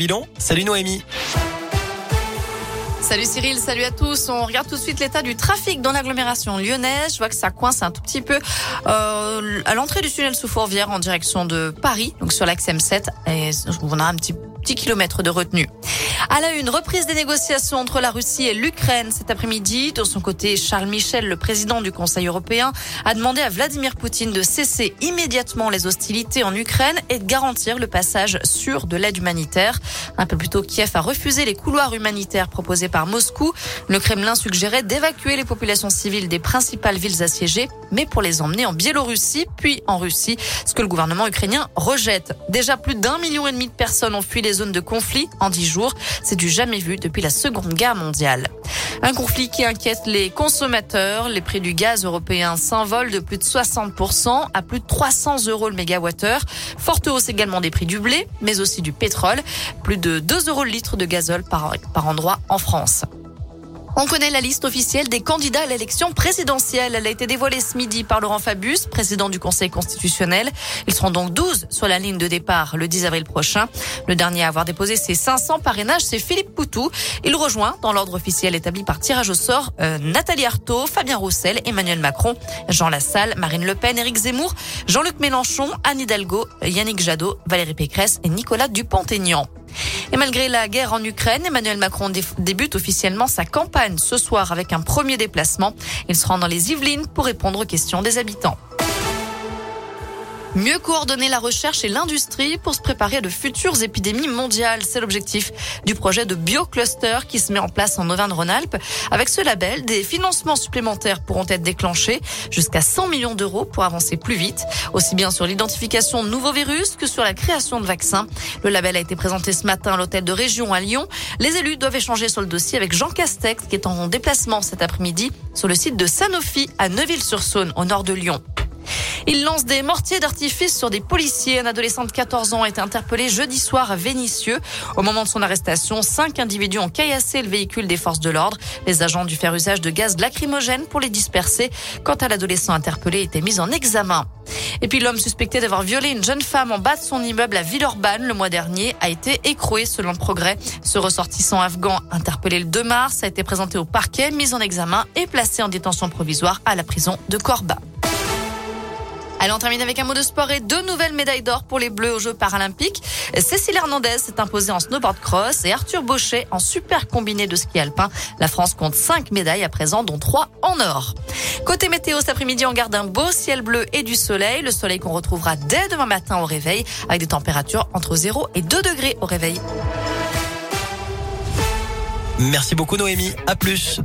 Milan, salut Noémie. Salut Cyril, salut à tous. On regarde tout de suite l'état du trafic dans l'agglomération lyonnaise. Je vois que ça coince un tout petit peu euh, à l'entrée du tunnel sous Fourvière en direction de Paris, donc sur l'axe M7. Et on a un petit, petit kilomètre de retenue. À la une, reprise des négociations entre la Russie et l'Ukraine cet après-midi. De son côté, Charles Michel, le président du Conseil européen, a demandé à Vladimir Poutine de cesser immédiatement les hostilités en Ukraine et de garantir le passage sûr de l'aide humanitaire. Un peu plus tôt, Kiev a refusé les couloirs humanitaires proposés par Moscou. Le Kremlin suggérait d'évacuer les populations civiles des principales villes assiégées, mais pour les emmener en Biélorussie, puis en Russie, ce que le gouvernement ukrainien rejette. Déjà plus d'un million et demi de personnes ont fui les zones de conflit en dix jours. C'est du jamais vu depuis la Seconde Guerre mondiale. Un conflit qui inquiète les consommateurs. Les prix du gaz européen s'envolent de plus de 60% à plus de 300 euros le mégawattheure. Forte hausse également des prix du blé, mais aussi du pétrole. Plus de 2 euros le litre de gazole par endroit en France. On connaît la liste officielle des candidats à l'élection présidentielle. Elle a été dévoilée ce midi par Laurent Fabius, président du Conseil constitutionnel. Ils seront donc 12 sur la ligne de départ le 10 avril prochain. Le dernier à avoir déposé ses 500 parrainages, c'est Philippe Poutou. Il rejoint dans l'ordre officiel établi par tirage au sort euh, Nathalie Arthaud, Fabien Roussel, Emmanuel Macron, Jean Lassalle, Marine Le Pen, Éric Zemmour, Jean-Luc Mélenchon, Anne Hidalgo, Yannick Jadot, Valérie Pécresse et Nicolas Dupont-Aignan. Et malgré la guerre en Ukraine, Emmanuel Macron débute officiellement sa campagne ce soir avec un premier déplacement. Il se rend dans les Yvelines pour répondre aux questions des habitants. Mieux coordonner la recherche et l'industrie pour se préparer à de futures épidémies mondiales. C'est l'objectif du projet de BioCluster qui se met en place en Auvergne-Rhône-Alpes. Avec ce label, des financements supplémentaires pourront être déclenchés jusqu'à 100 millions d'euros pour avancer plus vite, aussi bien sur l'identification de nouveaux virus que sur la création de vaccins. Le label a été présenté ce matin à l'hôtel de région à Lyon. Les élus doivent échanger sur le dossier avec Jean Castex qui est en déplacement cet après-midi sur le site de Sanofi à Neuville-sur-Saône au nord de Lyon. Il lance des mortiers d'artifice sur des policiers. Un adolescent de 14 ans a été interpellé jeudi soir à Vénissieux. Au moment de son arrestation, cinq individus ont caillassé le véhicule des forces de l'ordre. Les agents dû faire usage de gaz lacrymogène pour les disperser. Quant à l'adolescent interpellé, était mis en examen. Et puis l'homme suspecté d'avoir violé une jeune femme en bas de son immeuble à Villeurbanne le mois dernier a été écroué selon le progrès. Ce ressortissant afghan interpellé le 2 mars a été présenté au parquet, mis en examen et placé en détention provisoire à la prison de Corba. Allez, on termine avec un mot de sport et deux nouvelles médailles d'or pour les Bleus aux Jeux paralympiques. Cécile Hernandez s'est imposée en snowboard cross et Arthur Bauchet en super combiné de ski alpin. La France compte cinq médailles à présent, dont trois en or. Côté météo, cet après-midi, on garde un beau ciel bleu et du soleil. Le soleil qu'on retrouvera dès demain matin au réveil avec des températures entre 0 et 2 degrés au réveil. Merci beaucoup Noémie. À plus.